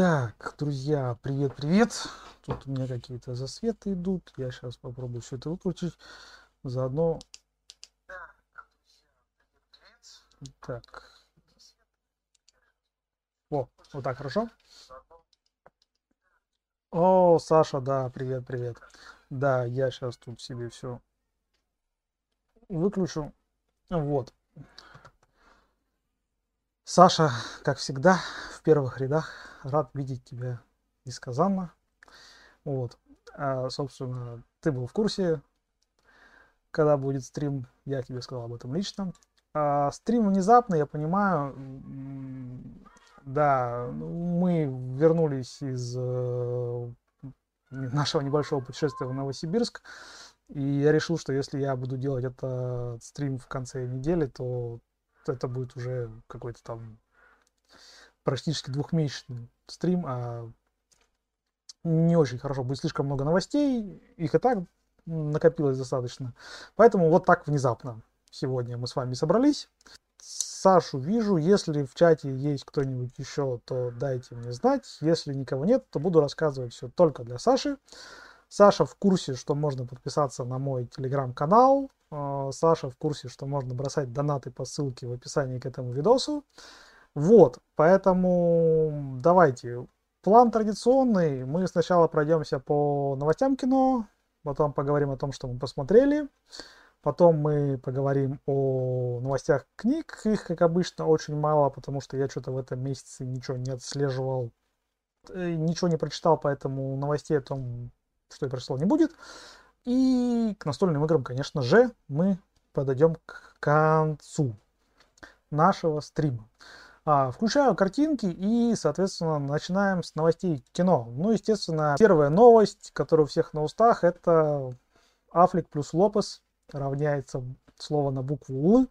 Так, друзья, привет-привет. Тут у меня какие-то засветы идут. Я сейчас попробую все это выключить. Заодно... Так. О, вот так хорошо? О, Саша, да, привет, привет. Да, я сейчас тут себе все выключу. Вот. Саша, как всегда, в первых рядах. Рад видеть тебя несказанно. Вот. А, собственно, ты был в курсе, когда будет стрим. Я тебе сказал об этом лично. А, стрим внезапно, я понимаю. Да, мы вернулись из э, нашего небольшого путешествия в Новосибирск. И я решил, что если я буду делать этот стрим в конце недели, то это будет уже какой-то там практически двухмесячный стрим, а не очень хорошо, будет слишком много новостей, их и так накопилось достаточно. Поэтому вот так внезапно сегодня мы с вами собрались. Сашу вижу, если в чате есть кто-нибудь еще, то дайте мне знать. Если никого нет, то буду рассказывать все только для Саши. Саша в курсе, что можно подписаться на мой телеграм-канал. А, Саша в курсе, что можно бросать донаты по ссылке в описании к этому видосу. Вот, поэтому давайте. План традиционный. Мы сначала пройдемся по новостям кино, потом поговорим о том, что мы посмотрели. Потом мы поговорим о новостях книг. Их, как обычно, очень мало, потому что я что-то в этом месяце ничего не отслеживал. Э, ничего не прочитал, поэтому новостей о том, что и прошло, не будет. И к настольным играм, конечно же, мы подойдем к концу нашего стрима. А, включаю картинки и, соответственно, начинаем с новостей кино. Ну, естественно, первая новость, которая у всех на устах, это Аффлек плюс Лопес равняется слово на букву Л.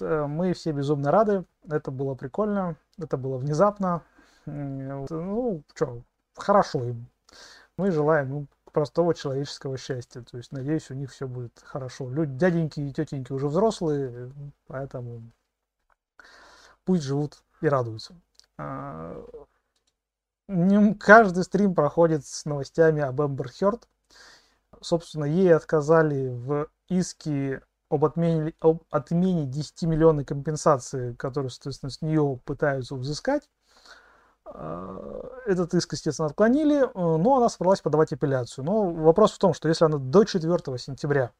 Э, мы все безумно рады, это было прикольно, это было внезапно. Ну, что, хорошо им. Мы желаем им простого человеческого счастья. То есть, надеюсь, у них все будет хорошо. Люди, дяденьки и тетеньки уже взрослые, поэтому пусть живут и радуются. А, каждый стрим проходит с новостями об Эмбер Хёрд. Собственно, ей отказали в иске об отмене, об отмене 10 миллионной компенсации, которую, соответственно, с нее пытаются взыскать. Этот иск, естественно, отклонили, но она собралась подавать апелляцию. Но вопрос в том, что если она до 4 сентября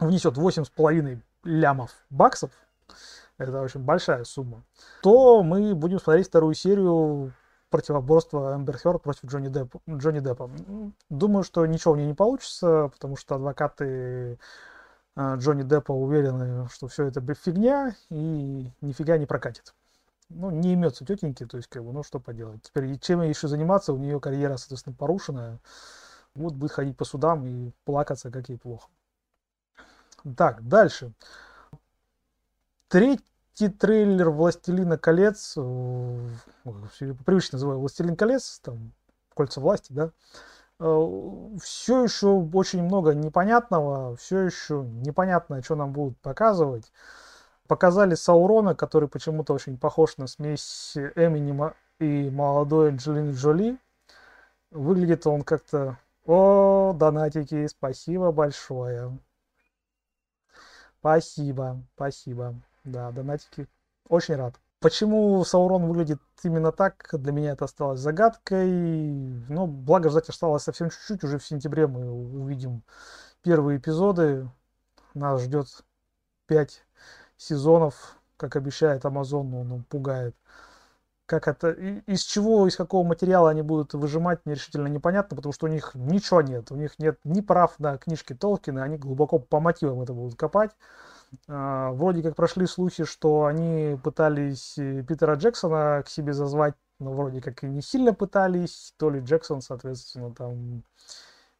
внесет 8,5 лямов баксов, это очень большая сумма, то мы будем смотреть вторую серию противоборства Эмбер Хёрд против Джонни Деппа, Джонни Деппа. Думаю, что ничего у нее не получится, потому что адвокаты э, Джонни Деппа уверены, что все это фигня и нифига не прокатит. Ну, не имется тетеньки, то есть, как бы, ну, что поделать. Теперь, чем еще заниматься, у нее карьера, соответственно, порушенная. Вот будет ходить по судам и плакаться, как ей плохо. Так, дальше. Третий трейлер «Властелина колец», э, привычно называю «Властелин колец», там, «Кольца власти», да, э, все еще очень много непонятного, все еще непонятно, что нам будут показывать. Показали Саурона, который почему-то очень похож на смесь Эминема и молодой Анджелины Джоли. Выглядит он как-то... О, донатики, спасибо большое. Спасибо, спасибо. Да, донатики. Очень рад. Почему Саурон выглядит именно так, для меня это осталось загадкой. Но благо ждать осталось совсем чуть-чуть. Уже в сентябре мы увидим первые эпизоды. Нас ждет 5 сезонов, как обещает Amazon, он, он пугает. Как это, из чего, из какого материала они будут выжимать, мне решительно непонятно, потому что у них ничего нет. У них нет ни прав на книжки Толкина, они глубоко по мотивам это будут копать. А, вроде как прошли слухи, что они пытались э, Питера Джексона к себе зазвать, но вроде как и не сильно пытались. То ли Джексон, соответственно, там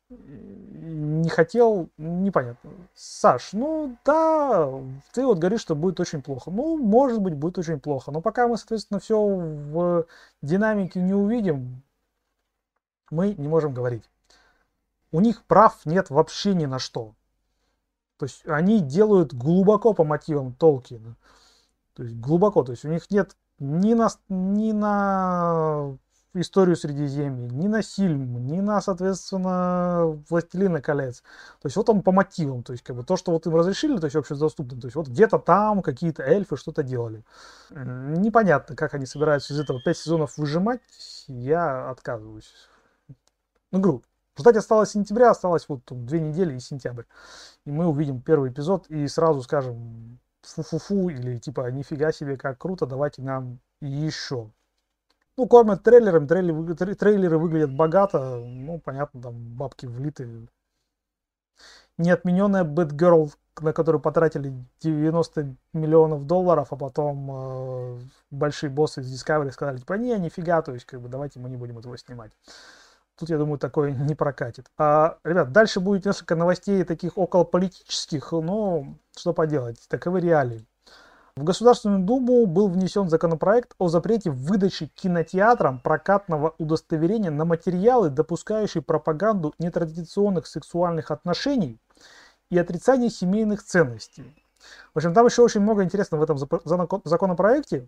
не хотел, непонятно. Саш, ну да, ты вот говоришь, что будет очень плохо. Ну, может быть, будет очень плохо. Но пока мы, соответственно, все в динамике не увидим, мы не можем говорить. У них прав нет вообще ни на что. То есть они делают глубоко по мотивам Толкина. То есть глубоко. То есть у них нет ни на, ни на историю Средиземья, ни на фильм, ни на, соответственно, Властелина колец. То есть вот он по мотивам, то есть как бы то, что вот им разрешили, то есть общедоступно, то есть вот где-то там какие-то эльфы что-то делали. Непонятно, как они собираются из этого пять сезонов выжимать, я отказываюсь. Ну, грубо. Ждать осталось сентября, осталось вот две недели и сентябрь. И мы увидим первый эпизод и сразу скажем фу-фу-фу или типа нифига себе, как круто, давайте нам еще. Ну, кормят трейлером, трейлеры, трейлеры выглядят богато, ну, понятно, там бабки влиты. Неотмененная Бэтгерл, на которую потратили 90 миллионов долларов, а потом э, большие боссы из Discovery сказали, типа, не, нифига, то есть, как бы, давайте мы не будем этого снимать. Тут, я думаю, такое не прокатит. А, ребят, дальше будет несколько новостей таких околополитических, но что поделать, таковы реалии. В Государственную Думу был внесен законопроект о запрете выдачи кинотеатрам прокатного удостоверения на материалы, допускающие пропаганду нетрадиционных сексуальных отношений и отрицание семейных ценностей. В общем, там еще очень много интересного в этом законопроекте,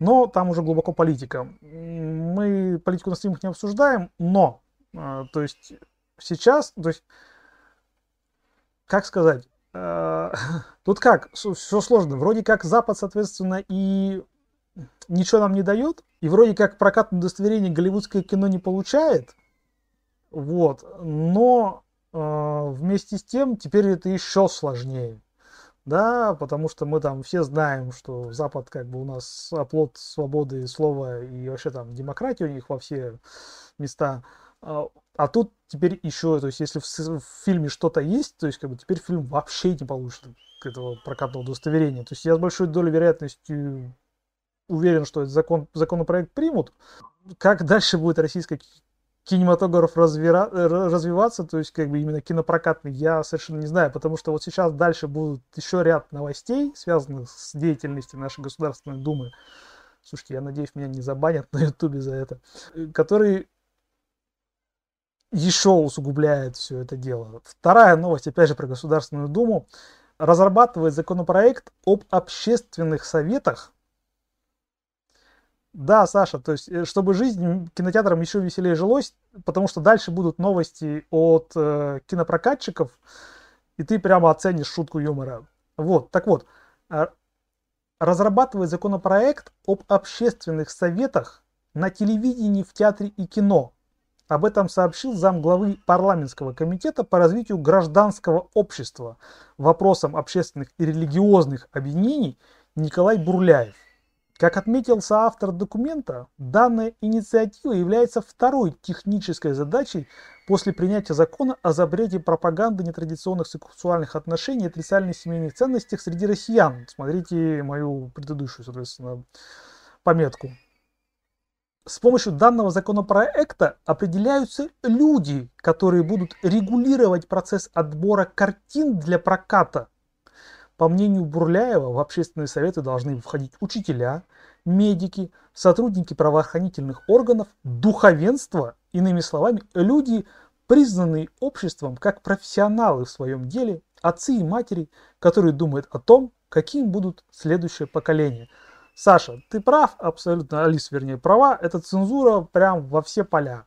но там уже глубоко политика. Мы политику на стримах не обсуждаем, но, э, то есть, сейчас, то есть, как сказать, тут как, все сложно. Вроде как Запад, соответственно, и ничего нам не дает, и вроде как прокатное удостоверение голливудское кино не получает, вот, но э, вместе с тем теперь это еще сложнее, да, потому что мы там все знаем, что Запад как бы у нас оплот свободы слова и вообще там демократия у них во все места, а, тут теперь еще, то есть если в, в фильме что-то есть, то есть как бы теперь фильм вообще не получит этого прокатного удостоверения. То есть я с большой долей вероятности уверен, что этот закон, законопроект примут. Как дальше будет российский кинематограф развира, развиваться, то есть как бы именно кинопрокатный, я совершенно не знаю, потому что вот сейчас дальше будут еще ряд новостей, связанных с деятельностью нашей Государственной Думы. Слушайте, я надеюсь, меня не забанят на Ютубе за это, которые еще усугубляет все это дело. Вторая новость, опять же, про Государственную Думу. Разрабатывает законопроект об общественных советах. Да, Саша, то есть, э, чтобы жизнь кинотеатрам еще веселее жилось, потому что дальше будут новости от э, кинопрокатчиков, и ты прямо оценишь шутку юмора. Вот, так вот, э, разрабатывает законопроект об общественных советах на телевидении, в театре и кино. Об этом сообщил замглавы парламентского комитета по развитию гражданского общества вопросам общественных и религиозных объединений Николай Бурляев. Как отметил соавтор документа, данная инициатива является второй технической задачей после принятия закона о запрете пропаганды нетрадиционных сексуальных отношений и отрицательных семейных ценностях среди россиян. Смотрите мою предыдущую, соответственно, пометку. С помощью данного законопроекта определяются люди, которые будут регулировать процесс отбора картин для проката. По мнению Бурляева, в общественные советы должны входить учителя, медики, сотрудники правоохранительных органов, духовенство, иными словами, люди, признанные обществом как профессионалы в своем деле, отцы и матери, которые думают о том, каким будут следующее поколение – Саша, ты прав, абсолютно, Алис, вернее, права, это цензура прям во все поля.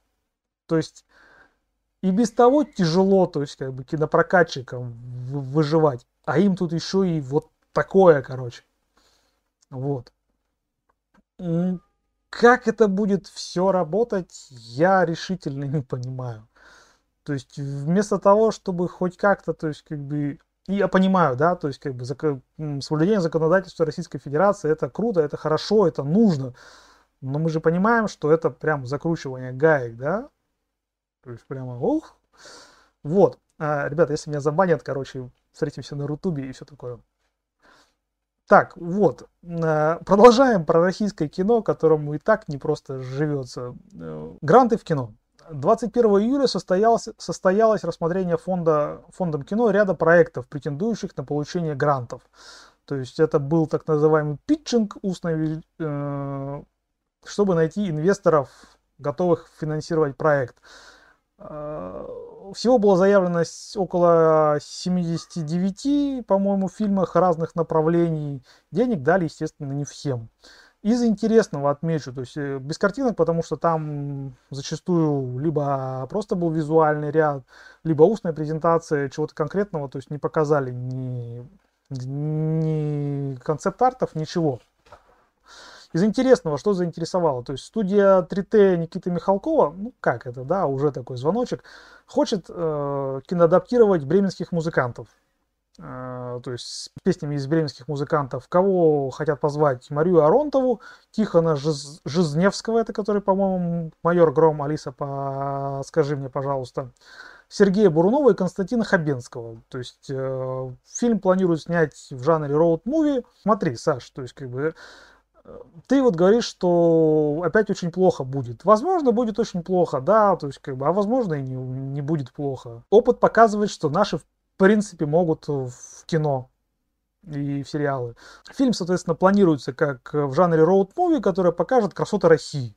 То есть и без того тяжело, то есть как бы кинопрокатчикам выживать, а им тут еще и вот такое, короче. Вот. Как это будет все работать, я решительно не понимаю. То есть вместо того, чтобы хоть как-то, то есть как бы я понимаю, да, то есть как бы соблюдение законодательства Российской Федерации это круто, это хорошо, это нужно. Но мы же понимаем, что это прям закручивание гаек, да? То есть прямо, ух. Вот. А, ребята, если меня забанят, короче, встретимся на Рутубе и все такое. Так, вот. А, продолжаем про российское кино, которому и так не просто живется. Э, гранты в кино. 21 июля состоялось, состоялось рассмотрение фонда, фондом кино ряда проектов, претендующих на получение грантов. То есть это был так называемый питчинг устный, э, чтобы найти инвесторов, готовых финансировать проект. Э, всего было заявлено около 79, по-моему, фильмах разных направлений. Денег дали, естественно, не всем. Из интересного отмечу, то есть э, без картинок, потому что там зачастую либо просто был визуальный ряд, либо устная презентация чего-то конкретного, то есть не показали ни, ни концепт-артов, ничего. Из интересного, что заинтересовало? То есть студия 3T Никиты Михалкова, ну как это, да, уже такой звоночек, хочет э, киноадаптировать бременских музыкантов. Э, то есть с песнями из бременских музыкантов. Кого хотят позвать? Марию Аронтову, Тихона Жиз... Жизневского, это который, по-моему, майор Гром, Алиса, по... скажи мне, пожалуйста. Сергея Бурунова и Константина Хабенского. То есть э, фильм планируют снять в жанре роуд-муви. Смотри, Саш, то есть как бы э, ты вот говоришь, что опять очень плохо будет. Возможно, будет очень плохо, да, то есть как бы, а возможно и не, не будет плохо. Опыт показывает, что наши принципе, могут в кино и в сериалы. Фильм, соответственно, планируется как в жанре роуд-муви, который покажет красоты России.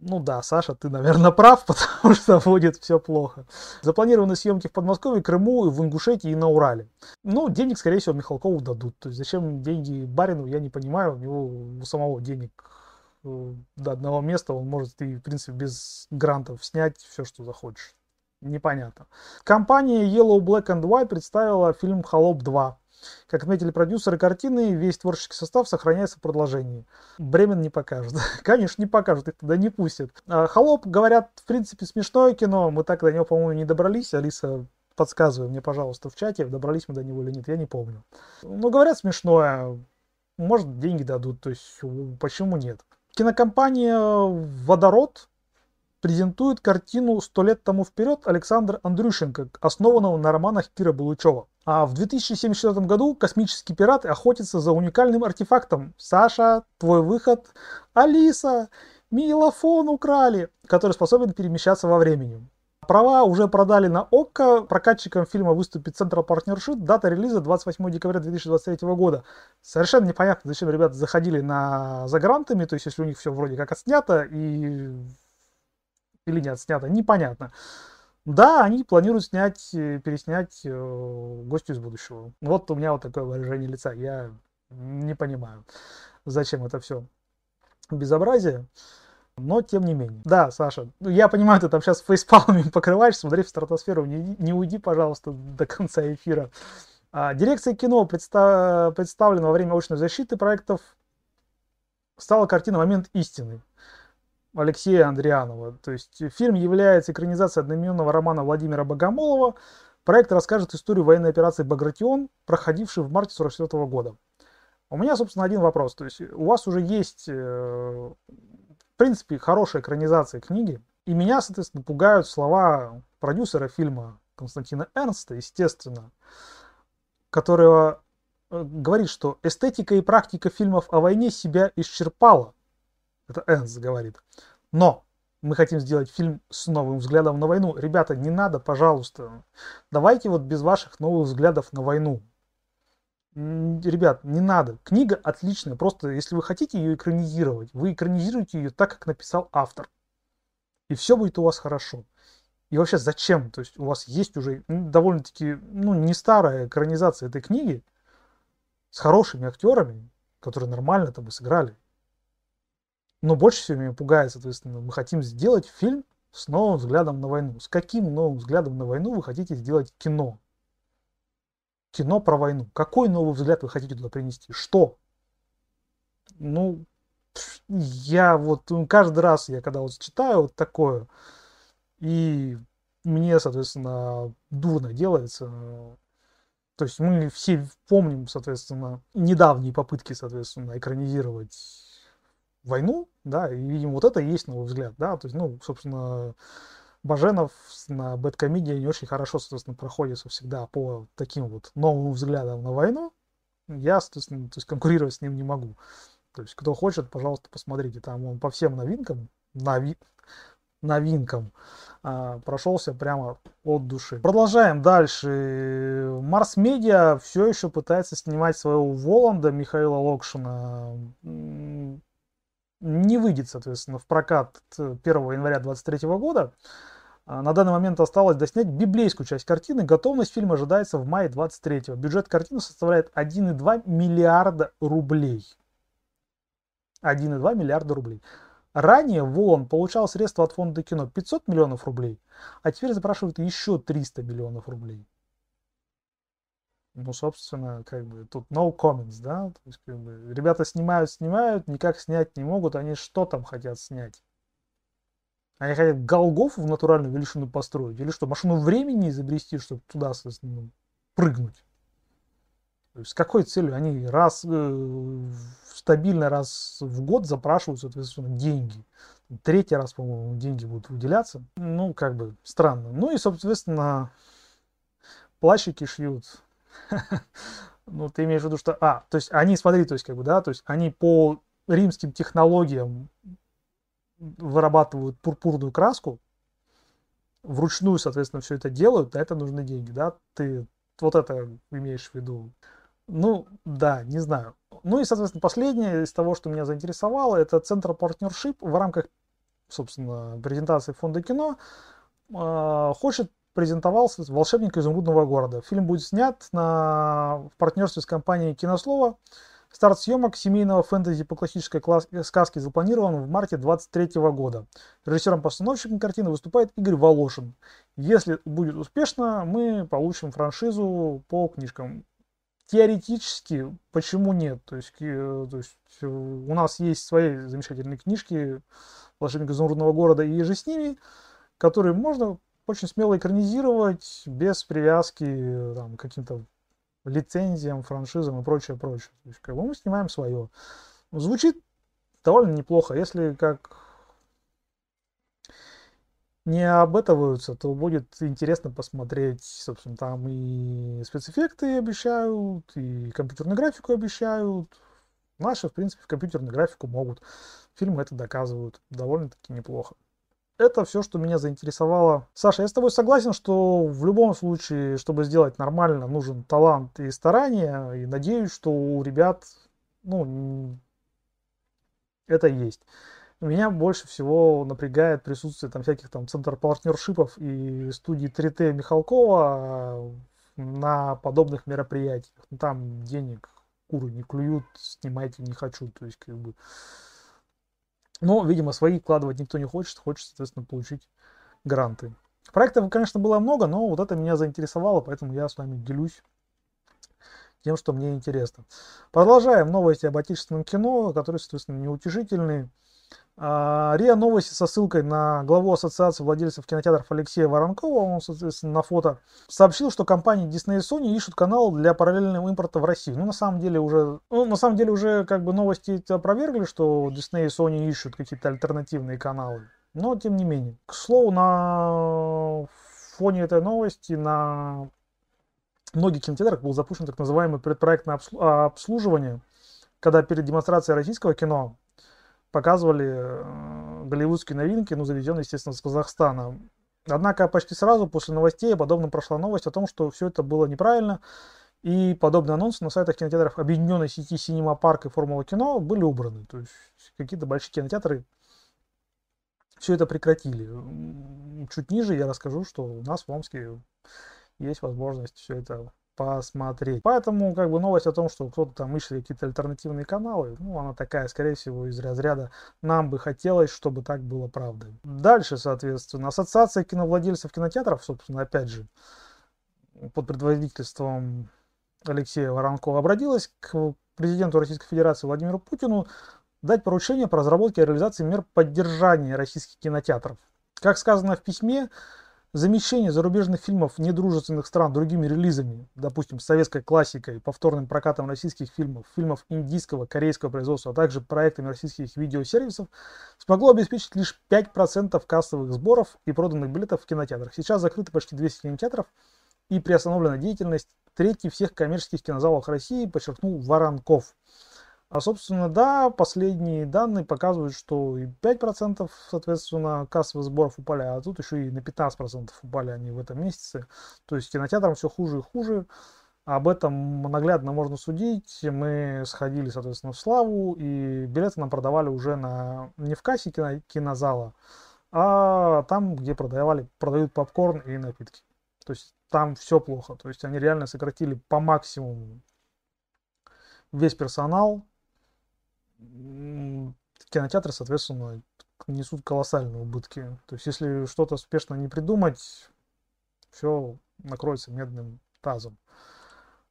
Ну да, Саша, ты, наверное, прав, потому что будет все плохо. Запланированы съемки в Подмосковье, Крыму, в Ингушетии и на Урале. Ну, денег, скорее всего, Михалкову дадут. То есть зачем деньги Барину, я не понимаю. У него у самого денег э, до одного места, он может и, в принципе, без грантов снять все, что захочешь непонятно. Компания Yellow Black and White представила фильм «Холоп 2». Как отметили продюсеры картины, весь творческий состав сохраняется в продолжении. Бремен не покажут. Конечно, не покажут, их туда не пустят. А «Холоп», говорят, в принципе, смешное кино. Мы так до него, по-моему, не добрались. Алиса, подсказывай мне, пожалуйста, в чате, добрались мы до него или нет, я не помню. Ну, говорят, смешное. Может, деньги дадут, то есть почему нет? Кинокомпания «Водород» презентует картину «Сто лет тому вперед» Александр Андрющенко, основанного на романах Кира Булычева. А в 2074 году космический пират охотится за уникальным артефактом. Саша, твой выход. Алиса, милофон украли, который способен перемещаться во времени. Права уже продали на ОККО. Прокатчиком фильма выступит Central Partnership. Дата релиза 28 декабря 2023 года. Совершенно непонятно, зачем ребята заходили на загрантами. То есть, если у них все вроде как отснято и или не отснято, непонятно. Да, они планируют снять, э, переснять э, «Гостю из будущего». Вот у меня вот такое выражение лица. Я не понимаю, зачем это все безобразие. Но тем не менее. Да, Саша, ну, я понимаю, ты там сейчас фейспалмами покрываешь, смотри в стратосферу, не, не уйди, пожалуйста, до конца эфира. А, дирекция кино представ, представлена во время очной защиты проектов стала картина «Момент истины». Алексея Андрианова. То есть фильм является экранизацией одноименного романа Владимира Богомолова. Проект расскажет историю военной операции «Багратион», проходившей в марте 1944 года. У меня, собственно, один вопрос. То есть у вас уже есть, э, в принципе, хорошая экранизация книги, и меня, соответственно, пугают слова продюсера фильма Константина Эрнста, естественно, которого э, говорит, что эстетика и практика фильмов о войне себя исчерпала. Это Энс говорит. Но мы хотим сделать фильм с новым взглядом на войну. Ребята, не надо, пожалуйста. Давайте вот без ваших новых взглядов на войну. Ребят, не надо. Книга отличная. Просто если вы хотите ее экранизировать, вы экранизируете ее так, как написал автор. И все будет у вас хорошо. И вообще зачем? То есть у вас есть уже довольно-таки ну, не старая экранизация этой книги с хорошими актерами, которые нормально там сыграли. Но больше всего меня пугает, соответственно, мы хотим сделать фильм с новым взглядом на войну. С каким новым взглядом на войну вы хотите сделать кино? Кино про войну. Какой новый взгляд вы хотите туда принести? Что? Ну, я вот ну, каждый раз, я когда вот читаю вот такое, и мне, соответственно, дурно делается. То есть мы все помним, соответственно, недавние попытки, соответственно, экранизировать войну, да, и, видимо, вот это и есть новый взгляд, да, то есть, ну, собственно, Баженов на Бэткомедии не очень хорошо, соответственно, проходится всегда по таким вот новым взглядам на войну. Я, соответственно, то есть конкурировать с ним не могу. То есть, кто хочет, пожалуйста, посмотрите. Там он по всем новинкам, нови, новинкам а, прошелся прямо от души. Продолжаем дальше. Марс Медиа все еще пытается снимать своего Воланда Михаила Локшина не выйдет, соответственно, в прокат 1 января 2023 года. А, на данный момент осталось доснять библейскую часть картины. Готовность фильма ожидается в мае 23 Бюджет картины составляет 1,2 миллиарда рублей. 1,2 миллиарда рублей. Ранее ВОН получал средства от фонда кино 500 миллионов рублей, а теперь запрашивают еще 300 миллионов рублей. Ну, собственно, как бы тут no comments, да? То есть, как бы, ребята снимают, снимают, никак снять не могут, они что там хотят снять? Они хотят Голгофу в натуральную величину построить? Или что, машину времени изобрести, чтобы туда, соответственно, прыгнуть? То есть с какой целью? Они раз э, стабильно раз в год запрашивают, соответственно, деньги. Третий раз, по-моему, деньги будут выделяться. Ну, как бы странно. Ну и, соответственно, плащики шьют Ну, ты имеешь в виду, что... А, то есть они, смотри, то есть как бы, да, то есть они по римским технологиям вырабатывают пурпурную краску, вручную, соответственно, все это делают, на это нужны деньги, да? Ты вот это имеешь в виду? Ну, да, не знаю. Ну и, соответственно, последнее из того, что меня заинтересовало, это Центр партнершип в рамках, собственно, презентации фонда кино э, хочет презентовался «Волшебник изумрудного города». Фильм будет снят на... в партнерстве с компанией «Кинослово». Старт съемок семейного фэнтези по классической класс... сказке запланирован в марте 2023 года. Режиссером-постановщиком картины выступает Игорь Волошин. Если будет успешно, мы получим франшизу по книжкам. Теоретически, почему нет? То есть, то есть у нас есть свои замечательные книжки «Волшебник изумрудного города» и же с ними, которые можно очень смело экранизировать без привязки там, к каким-то лицензиям, франшизам и прочее, прочее. То есть, как бы мы снимаем свое. Звучит довольно неплохо. Если как не обетываются, то будет интересно посмотреть, собственно, там и спецэффекты обещают, и компьютерную графику обещают. Наши, в принципе, в компьютерную графику могут. Фильмы это доказывают довольно-таки неплохо это все, что меня заинтересовало. Саша, я с тобой согласен, что в любом случае, чтобы сделать нормально, нужен талант и старание. И надеюсь, что у ребят, ну, это есть. Меня больше всего напрягает присутствие там всяких там центр партнершипов и студии 3T Михалкова на подобных мероприятиях. Ну, там денег куры не клюют, снимайте не хочу. То есть, как бы, но, видимо, свои вкладывать никто не хочет, хочет, соответственно, получить гранты. Проектов, конечно, было много, но вот это меня заинтересовало, поэтому я с вами делюсь тем, что мне интересно. Продолжаем новости об отечественном кино, которые, соответственно, неутешительные. А, РИА Новости со ссылкой на главу Ассоциации владельцев кинотеатров Алексея Воронкова, он, соответственно, на фото, сообщил, что компании Disney и Sony ищут канал для параллельного импорта в Россию. Ну, на самом деле уже, ну, на самом деле уже как бы новости опровергли, что Disney и Sony ищут какие-то альтернативные каналы. Но, тем не менее. К слову, на фоне этой новости на многих кинотеатрах был запущен так называемый предпроектное обслуживание, когда перед демонстрацией российского кино показывали э, голливудские новинки, ну, завезенные, естественно, с Казахстана. Однако почти сразу после новостей подобно прошла новость о том, что все это было неправильно, и подобные анонсы на сайтах кинотеатров объединенной сети Синема Парк и Формула Кино были убраны. То есть какие-то большие кинотеатры все это прекратили. Чуть ниже я расскажу, что у нас в Омске есть возможность все это посмотреть. Поэтому, как бы, новость о том, что кто-то там ищет какие-то альтернативные каналы, ну, она такая, скорее всего, из разряда «нам бы хотелось, чтобы так было правдой». Дальше, соответственно, Ассоциация киновладельцев кинотеатров, собственно, опять же, под предводительством Алексея Воронкова обратилась к президенту Российской Федерации Владимиру Путину дать поручение по разработке и реализации мер поддержания российских кинотеатров. Как сказано в письме, Замещение зарубежных фильмов недружественных стран другими релизами, допустим, советской классикой, повторным прокатом российских фильмов, фильмов индийского, корейского производства, а также проектами российских видеосервисов, смогло обеспечить лишь 5% кассовых сборов и проданных билетов в кинотеатрах. Сейчас закрыты почти 200 кинотеатров и приостановлена деятельность трети всех коммерческих кинозалов России, подчеркнул Воронков. А, собственно, да, последние данные показывают, что и 5%, соответственно, кассовых сборов упали, а тут еще и на 15% упали они в этом месяце. То есть кинотеатрам все хуже и хуже. Об этом наглядно можно судить. Мы сходили, соответственно, в Славу, и билеты нам продавали уже на, не в кассе кино, кинозала, а там, где продавали, продают попкорн и напитки. То есть там все плохо. То есть они реально сократили по максимуму весь персонал, кинотеатры, соответственно, несут колоссальные убытки. То есть, если что-то успешно не придумать, все накроется медным тазом.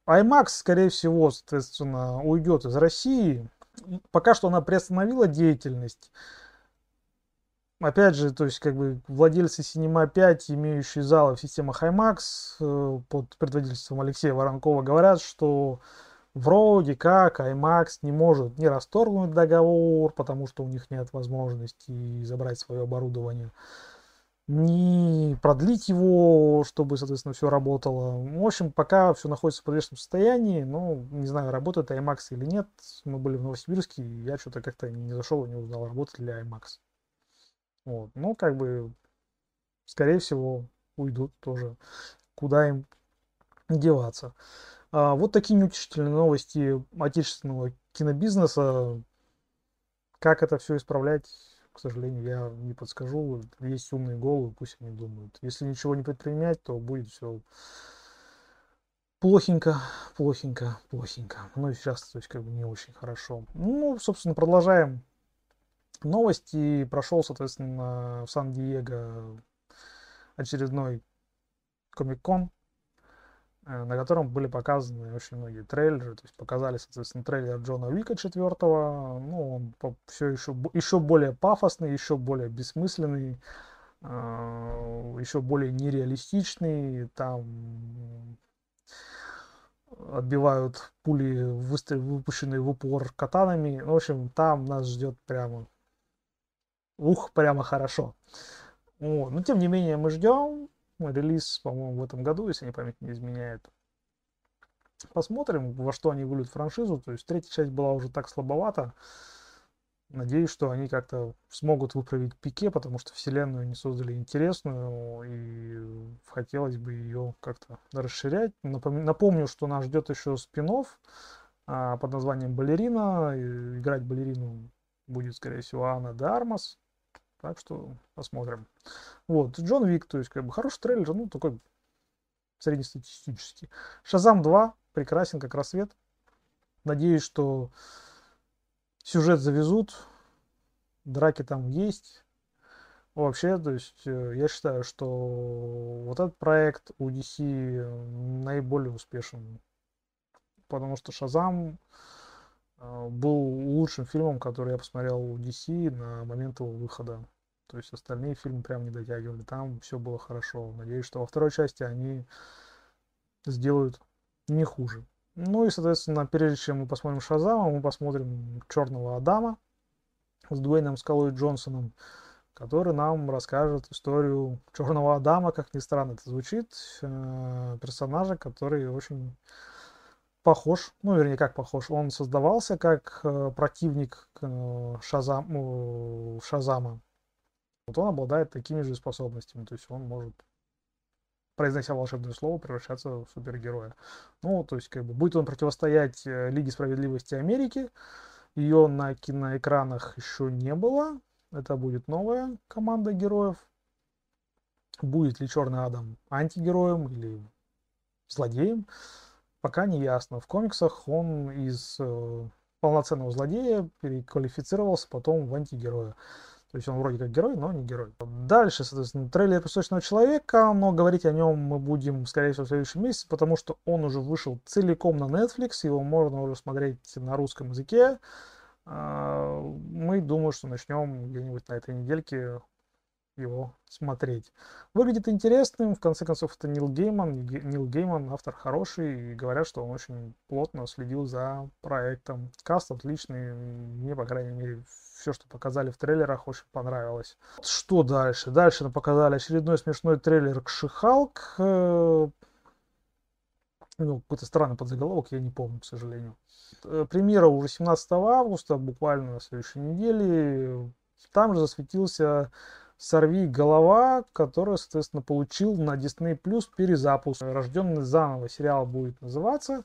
IMAX, скорее всего, соответственно, уйдет из России. Пока что она приостановила деятельность. Опять же, то есть, как бы, владельцы Cinema 5, имеющие залы в системах IMAX, э, под предводительством Алексея Воронкова, говорят, что вроде как IMAX не может не расторгнуть договор, потому что у них нет возможности забрать свое оборудование, не продлить его, чтобы, соответственно, все работало. В общем, пока все находится в подвешенном состоянии, ну, не знаю, работает IMAX или нет. Мы были в Новосибирске, и я что-то как-то не зашел и не узнал, работает ли IMAX. Вот. Ну, как бы, скорее всего, уйдут тоже. Куда им деваться. А, вот такие неутешительные новости отечественного кинобизнеса. Как это все исправлять, к сожалению, я не подскажу. Есть умные головы, пусть они думают. Если ничего не предпринять, то будет все плохенько, плохенько, плохенько. Ну и сейчас, то есть, как бы не очень хорошо. Ну, собственно, продолжаем новости. Прошел, соответственно, в Сан-Диего очередной Комик-кон на котором были показаны очень многие трейлеры, то есть показали, соответственно, трейлер Джона Уика четвертого, ну, он все еще, еще более пафосный, еще более бессмысленный, э, еще более нереалистичный, там отбивают пули, выпущенные в упор катанами, в общем, там нас ждет прямо, ух, прямо хорошо. Вот. Но, тем не менее, мы ждем, релиз, по-моему, в этом году, если не память не изменяет. Посмотрим, во что они выльют франшизу. То есть третья часть была уже так слабовата. Надеюсь, что они как-то смогут выправить пике, потому что вселенную не создали интересную, и хотелось бы ее как-то расширять. Напомню, что нас ждет еще спин а, под названием «Балерина». Играть балерину будет, скорее всего, Анна де Армас. Так что посмотрим. Вот, Джон Вик, то есть, как бы, хороший трейлер, ну, такой среднестатистический. Шазам 2 прекрасен, как рассвет. Надеюсь, что сюжет завезут, драки там есть. Вообще, то есть, э, я считаю, что вот этот проект у DC наиболее успешен. Потому что Шазам э, был лучшим фильмом, который я посмотрел у DC на момент его выхода. То есть остальные фильмы прям не дотягивали. Там все было хорошо. Надеюсь, что во второй части они сделают не хуже. Ну и, соответственно, прежде чем мы посмотрим Шазама, мы посмотрим Черного Адама с Дуэйном Скалой Джонсоном, который нам расскажет историю Черного Адама, как ни странно это звучит, э, персонажа, который очень похож, ну, вернее, как похож, он создавался как э, противник э, Шазам, Шазама, вот он обладает такими же способностями, то есть он может, произнося волшебное слово, превращаться в супергероя. Ну, то есть, как бы, будет он противостоять э, Лиге Справедливости Америки, ее на киноэкранах еще не было, это будет новая команда героев. Будет ли Черный Адам антигероем или злодеем, пока не ясно. В комиксах он из э, полноценного злодея переквалифицировался потом в антигероя. То есть он вроде как герой, но не герой. Дальше, соответственно, трейлер «Песочного человека», но говорить о нем мы будем, скорее всего, в следующем месяце, потому что он уже вышел целиком на Netflix, его можно уже смотреть на русском языке. А, мы думаю, что начнем где-нибудь на этой недельке его смотреть. Выглядит интересным, в конце концов, это Нил Гейман. Нил Гейман автор хороший, и говорят, что он очень плотно следил за проектом. Каст отличный, мне, по крайней мере, все, что показали в трейлерах, очень понравилось. Что дальше? Дальше нам показали очередной смешной трейлер к Шихалк. Э, ну, какой-то странный подзаголовок, я не помню, к сожалению. Э, премьера уже 17 августа, буквально на следующей неделе. Там же засветился «Сорви голова», который, соответственно, получил на Disney Plus перезапуск. «Рожденный заново» сериал будет называться.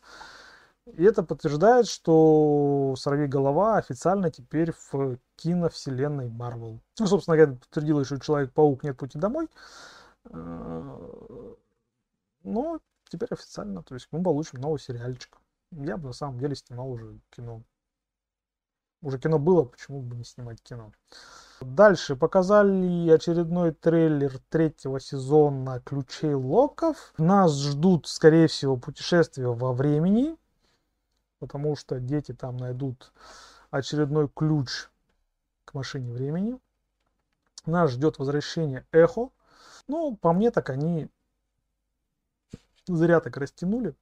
И это подтверждает, что «Сорви голова» официально теперь в киновселенной Марвел. Ну, собственно говоря, подтвердило еще Человек-паук «Нет пути домой». Э, но теперь официально, то есть мы получим новый сериальчик. Я бы на самом деле снимал уже кино. уже кино было, почему бы не снимать кино. Дальше показали очередной трейлер третьего сезона «Ключей Локов». Нас ждут, скорее всего, путешествия во времени, потому что дети там найдут очередной ключ к машине времени. Нас ждет возвращение Эхо. Ну, по мне так они зря так растянули.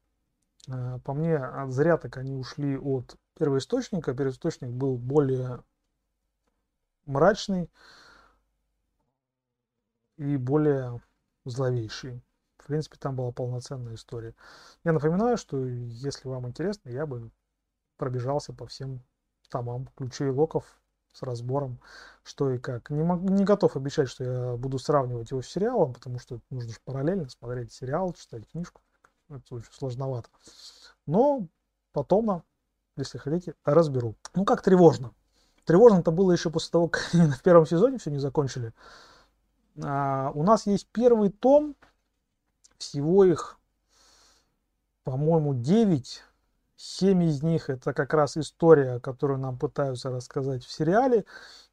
Э, по мне, зря так они ушли от первоисточника. Первоисточник был более мрачный и более зловейший. В принципе, там была полноценная история. Я напоминаю, что если вам интересно, я бы пробежался по всем томам ключей локов с разбором, что и как. Не, мог, не готов обещать, что я буду сравнивать его с сериалом, потому что нужно же параллельно смотреть сериал, читать книжку. Это очень сложновато. Но потом, если хотите, разберу. Ну, как тревожно. Тревожно-то было еще после того, как в первом сезоне все не закончили. А, у нас есть первый том, всего их, по-моему, 9. 7 из них это как раз история, которую нам пытаются рассказать в сериале,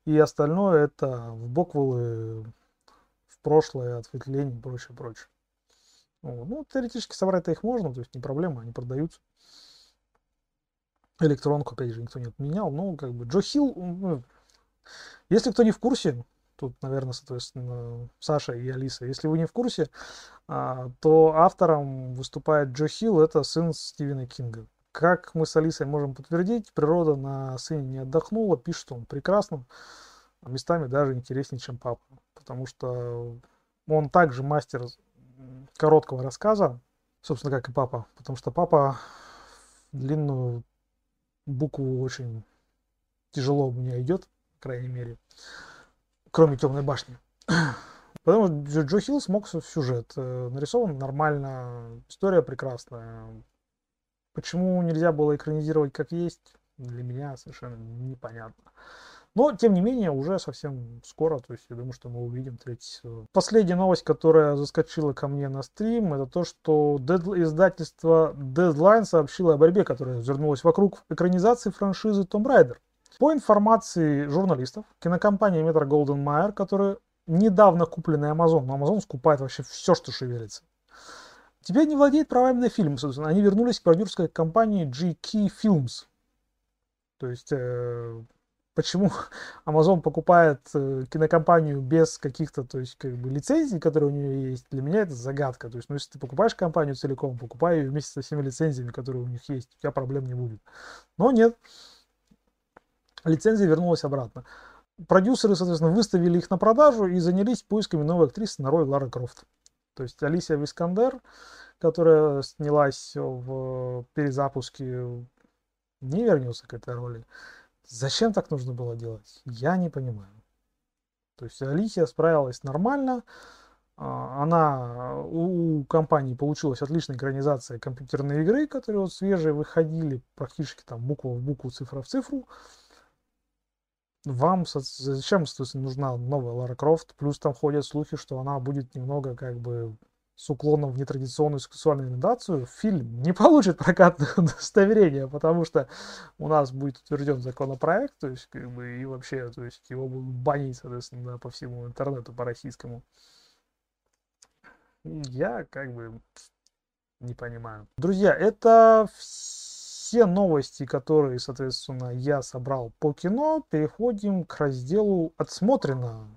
и остальное это в боквелы, в прошлое, ответвление и прочее, прочее. Ну, теоретически собрать-то их можно, то есть не проблема, они продаются электронку, опять же, никто не отменял. Ну, как бы Джо Хилл, ну, если кто не в курсе, тут, наверное, соответственно, Саша и Алиса, если вы не в курсе, а, то автором выступает Джо Хилл, это сын Стивена Кинга. Как мы с Алисой можем подтвердить, природа на сыне не отдохнула, пишет он прекрасно, а местами даже интереснее, чем папа. Потому что он также мастер короткого рассказа, собственно, как и папа. Потому что папа длинную букву очень тяжело у меня идет, по крайней мере, кроме темной башни. Потому что Джо Хилл смог сюжет. Э, нарисован нормально, история прекрасная. Почему нельзя было экранизировать как есть, для меня совершенно непонятно. Но, тем не менее, уже совсем скоро, то есть я думаю, что мы увидим третий сезон. Последняя новость, которая заскочила ко мне на стрим, это то, что издательство Deadline сообщило о борьбе, которая вернулась вокруг экранизации франшизы Tomb Raider. По информации журналистов, кинокомпания Metro Golden Mayer, которая недавно купленная Amazon, но Amazon скупает вообще все, что шевелится, теперь не владеет правами на фильм, собственно. Они вернулись к продюсерской компании GK Films. То есть э, почему Amazon покупает э, кинокомпанию без каких-то, то есть, как бы, лицензий, которые у нее есть, для меня это загадка. То есть, ну, если ты покупаешь компанию целиком, покупай ее вместе со всеми лицензиями, которые у них есть, у тебя проблем не будет. Но нет, лицензия вернулась обратно. Продюсеры, соответственно, выставили их на продажу и занялись поисками новой актрисы на роль Лара Крофт. То есть Алисия Викандер, которая снялась в перезапуске, не вернется к этой роли. Зачем так нужно было делать? Я не понимаю. То есть Алисия справилась нормально. А, она у компании получилась отличная экранизация компьютерной игры, которые вот свежие выходили, практически там буква в букву, цифра в цифру. Вам зачем, соответственно, нужна новая Лара Крофт? Плюс там ходят слухи, что она будет немного как бы с уклоном в нетрадиционную сексуальную ориентацию, фильм не получит прокатное удостоверение, потому что у нас будет утвержден законопроект, то есть, как бы, и вообще, то есть, его будут банить, соответственно, по всему интернету, по российскому. Я, как бы, не понимаю. Друзья, это все новости, которые, соответственно, я собрал по кино. Переходим к разделу «Отсмотрено».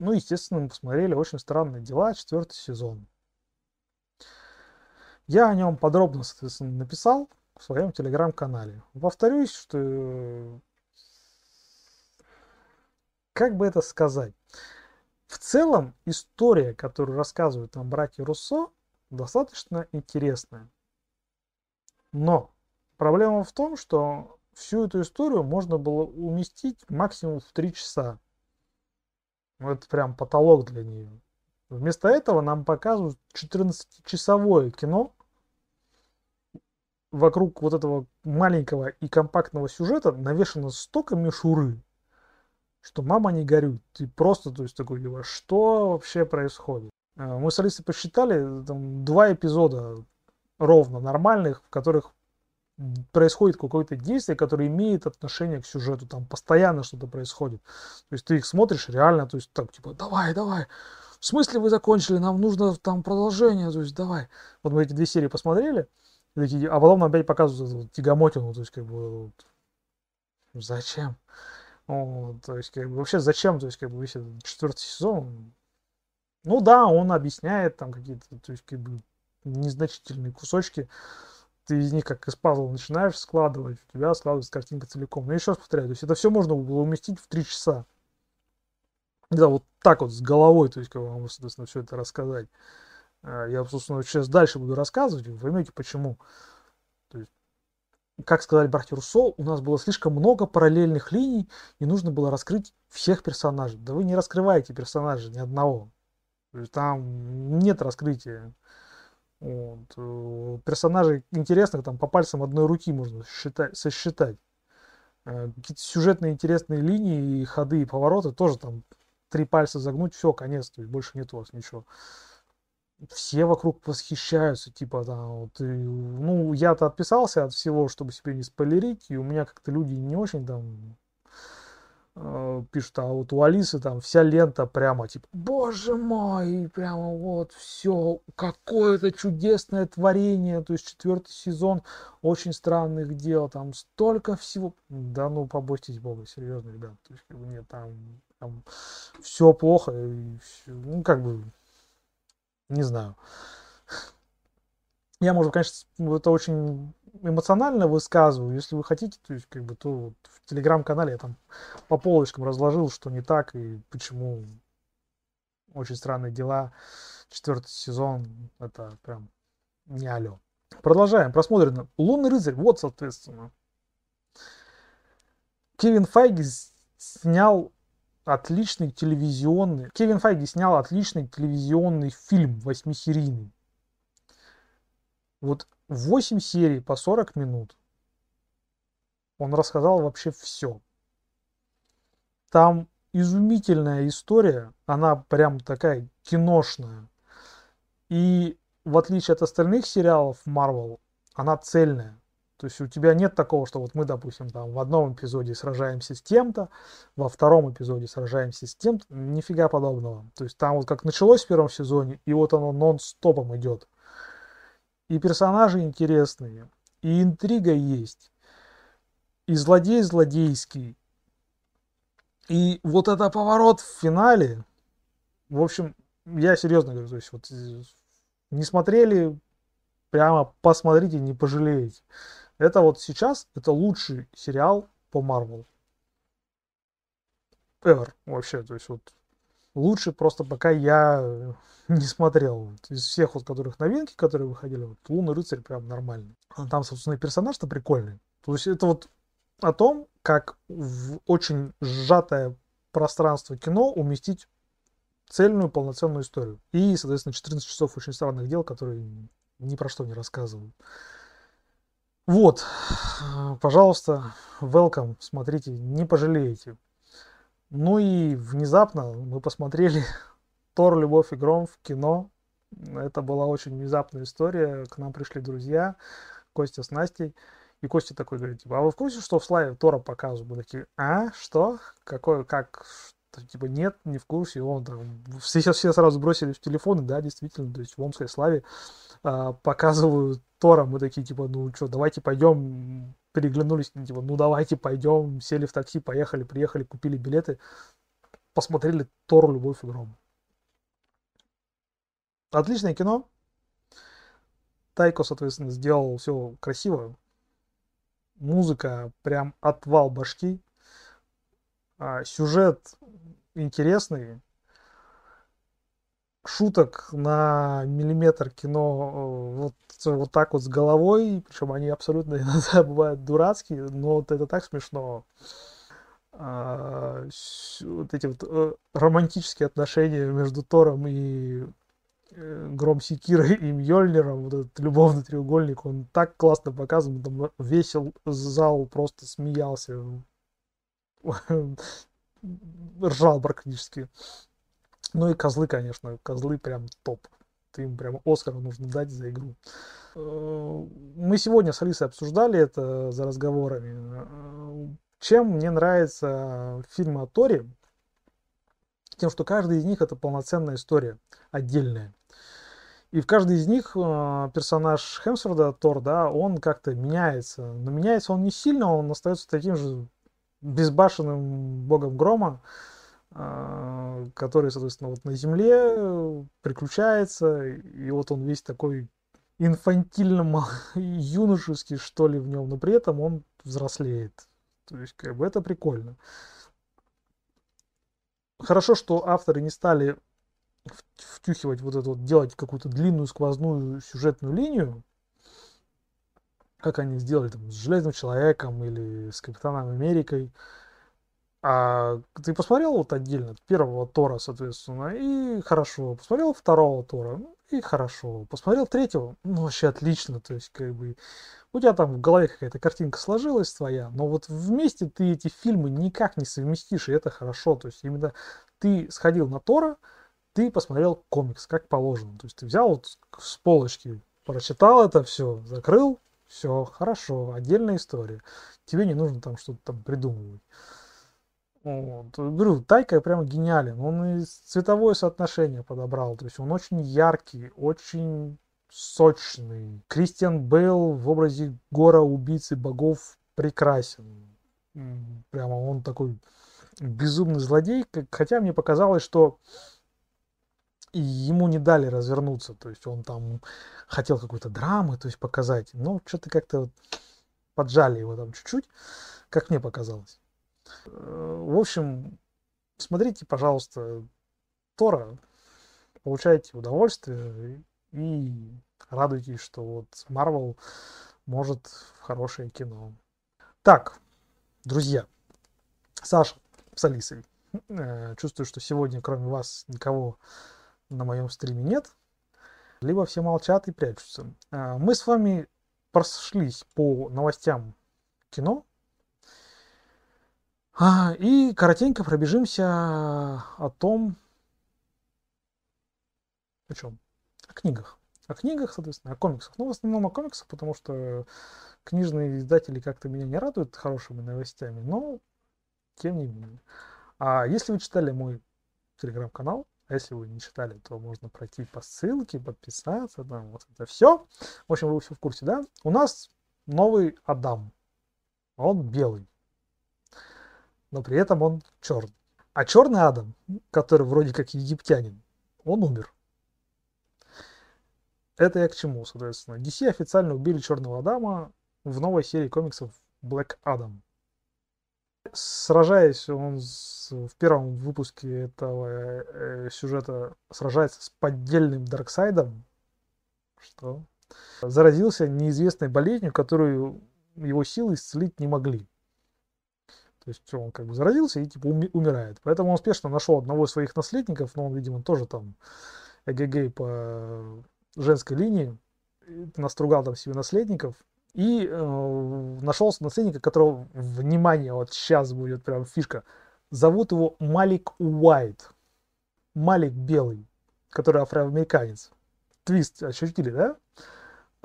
Ну, естественно, мы посмотрели «Очень странные дела», четвертый сезон. Я о нем подробно, соответственно, написал в своем телеграм-канале. Повторюсь, что как бы это сказать? В целом, история, которую рассказывают нам братья Руссо, достаточно интересная. Но проблема в том, что всю эту историю можно было уместить максимум в 3 часа. Ну, это прям потолок для нее. Вместо этого нам показывают 14-часовое кино, вокруг вот этого маленького и компактного сюжета навешано столько мишуры, что мама не горюй. Ты просто, то есть, такой, типа, что вообще происходит? Э, мы с Алисой посчитали, там, два эпизода ровно нормальных, в которых происходит какое-то действие, которое имеет отношение к сюжету, там постоянно что-то происходит. То есть ты их смотришь реально, то есть так типа, давай, давай, в смысле вы закончили, нам нужно там продолжение, то есть давай. Вот мы эти две серии посмотрели, а потом опять показывают тягомотину, то есть как бы вот, зачем? Вот, то есть как бы вообще зачем, то есть как бы весь этот четвертый сезон, ну да, он объясняет там какие-то, то есть как бы незначительные кусочки, ты из них как из пазла начинаешь складывать, у тебя складывается картинка целиком. Но еще раз повторяю, то есть это все можно было уместить в три часа. Да, вот так вот с головой, то есть как вам, соответственно, все это рассказать. А, я, собственно, сейчас дальше буду рассказывать, вы поймете почему. То есть, как сказали братья Руссо, у нас было слишком много параллельных линий, и нужно было раскрыть всех персонажей. Да вы не раскрываете персонажей ни одного. То есть, там нет раскрытия. Вот. Э, персонажей интересных там по пальцам одной руки можно считать, сосчитать. Э, какие-то сюжетные интересные линии, ходы и повороты тоже там три пальца загнуть, все, конец, то есть больше нет у вас ничего. Все вокруг восхищаются, типа, там, вот, и, ну, я-то отписался от всего, чтобы себе не спойлерить, и у меня как-то люди не очень там э, пишут, а вот у Алисы там вся лента прямо типа, боже мой, прямо вот все, какое-то чудесное творение, то есть четвертый сезон очень странных дел, там столько всего, да ну побойтесь бога, серьезно, ребят, то есть нет, там, там все плохо, и все, ну как бы, не знаю. Я, может, конечно, это очень эмоционально высказываю. Если вы хотите, то есть, как бы, то вот в телеграм-канале я там по полочкам разложил, что не так и почему очень странные дела. Четвертый сезон, это прям не алё. Продолжаем. Просмотрено. Лунный рыцарь. Вот, соответственно. Кевин Файги снял отличный телевизионный... Кевин Файги снял отличный телевизионный фильм восьмисерийный. Вот 8 серий по 40 минут. Он рассказал вообще все. Там изумительная история, она прям такая киношная. И в отличие от остальных сериалов Marvel, она цельная. То есть у тебя нет такого, что вот мы, допустим, там в одном эпизоде сражаемся с тем-то, во втором эпизоде сражаемся с тем-то, нифига подобного. То есть там вот как началось в первом сезоне, и вот оно нон-стопом идет и персонажи интересные, и интрига есть, и злодей злодейский. И вот это поворот в финале, в общем, я серьезно говорю, то есть вот не смотрели, прямо посмотрите, не пожалеете. Это вот сейчас, это лучший сериал по Марвел. Ever вообще, то есть вот лучше просто пока я не смотрел. Из всех вот, которых новинки, которые выходили, вот Лунный рыцарь прям нормальный. Там, собственно, персонаж-то прикольный. То есть это вот о том, как в очень сжатое пространство кино уместить цельную, полноценную историю. И, соответственно, 14 часов очень странных дел, которые ни про что не рассказывают. Вот, пожалуйста, welcome, смотрите, не пожалеете. Ну и внезапно мы посмотрели Тор, Любовь и Гром в кино. Это была очень внезапная история. К нам пришли друзья, Костя с Настей. И Костя такой говорит, типа, а вы в курсе, что в Славе Тора показывают? Мы такие, а, что? Какое, как? Типа, нет, не в курсе. И он там, все, все сразу бросили в телефоны, да, действительно, то есть в Омской Славе а, показывают Тора. Мы такие, типа, ну что, давайте пойдем, переглянулись, типа, ну давайте пойдем, сели в такси, поехали, приехали, купили билеты, посмотрели Тор, Любовь и Гром. Отличное кино. Тайко, соответственно, сделал все красиво. Музыка прям отвал башки. А, сюжет интересный. Шуток на миллиметр кино э, вот, вот так вот с головой. Причем они абсолютно иногда бывают дурацкие, но вот это так смешно. А, вот эти вот э, романтические отношения между Тором и Э, Гром Секира и Мьёльниром, вот этот любовный треугольник, он так классно показан, там весь зал просто смеялся, ржал практически. Ну и козлы, конечно, козлы прям топ. им прямо Оскар нужно дать за игру. Э, мы сегодня с Алисой обсуждали это за разговорами. Чем мне нравится фильм о Торе? Тем, что каждый из них это полноценная история, отдельная. И в каждой из них э, персонаж Хемсворда, Тор, да, он как-то меняется. Но меняется он не сильно, он остается таким же безбашенным богом грома, э, который, соответственно, вот на земле приключается, и вот он весь такой инфантильно юношеский, что ли, в нем, но при этом он взрослеет. То есть, как бы это прикольно. Хорошо, что авторы не стали втюхивать вот это вот, делать какую-то длинную сквозную сюжетную линию, как они сделали там с Железным Человеком или с Капитаном Америкой. А ты посмотрел вот отдельно первого Тора, соответственно, и хорошо. Посмотрел второго Тора, ну, и хорошо. Посмотрел третьего, ну вообще отлично. То есть, как бы, у тебя там в голове какая-то картинка сложилась твоя, но вот вместе ты эти фильмы никак не совместишь, и это хорошо. То есть, именно ты сходил на Тора, ты посмотрел комикс, как положено. То есть ты взял вот с полочки, прочитал это все, закрыл, все, хорошо, отдельная история. Тебе не нужно там что-то там придумывать. Вот. Говорю, Тайка прямо гениален. Он и цветовое соотношение подобрал. То есть он очень яркий, очень сочный. Кристиан Бейл в образе гора убийцы богов прекрасен. Прямо он такой безумный злодей. Хотя мне показалось, что и ему не дали развернуться, то есть он там хотел какой-то драмы, то есть показать, но что-то как-то поджали его там чуть-чуть, как мне показалось. Э, в общем, смотрите, пожалуйста, Тора, получайте удовольствие и радуйтесь, что вот Марвел может в хорошее кино. Так, друзья, Саша с Алисой. Э, чувствую, что сегодня, кроме вас, никого на моем стриме нет, либо все молчат и прячутся. А, мы с вами прошлись по новостям кино и коротенько пробежимся о том, о чем? О книгах. О книгах, соответственно, о комиксах. Ну, в основном о комиксах, потому что книжные издатели как-то меня не радуют хорошими новостями, но тем не менее. А если вы читали мой телеграм-канал, а если вы не читали, то можно пройти по ссылке, подписаться, да, вот это все. В общем, вы все в курсе, да? У нас новый Адам. Он белый. Но при этом он черный. А черный Адам, который вроде как египтянин, он умер. Это я к чему, соответственно. DC официально убили черного Адама в новой серии комиксов Black Adam сражаясь, он с, в первом выпуске этого э, сюжета сражается с поддельным Дарксайдом, что заразился неизвестной болезнью, которую его силы исцелить не могли. То есть он как бы заразился и типа умирает. Поэтому он успешно нашел одного из своих наследников, но он, видимо, тоже там эгегей по женской линии, настругал там себе наследников, и э, нашелся наследника, которого, внимание, вот сейчас будет прям фишка, зовут его Малик Уайт. Малик Белый, который афроамериканец. Твист ощутили, да?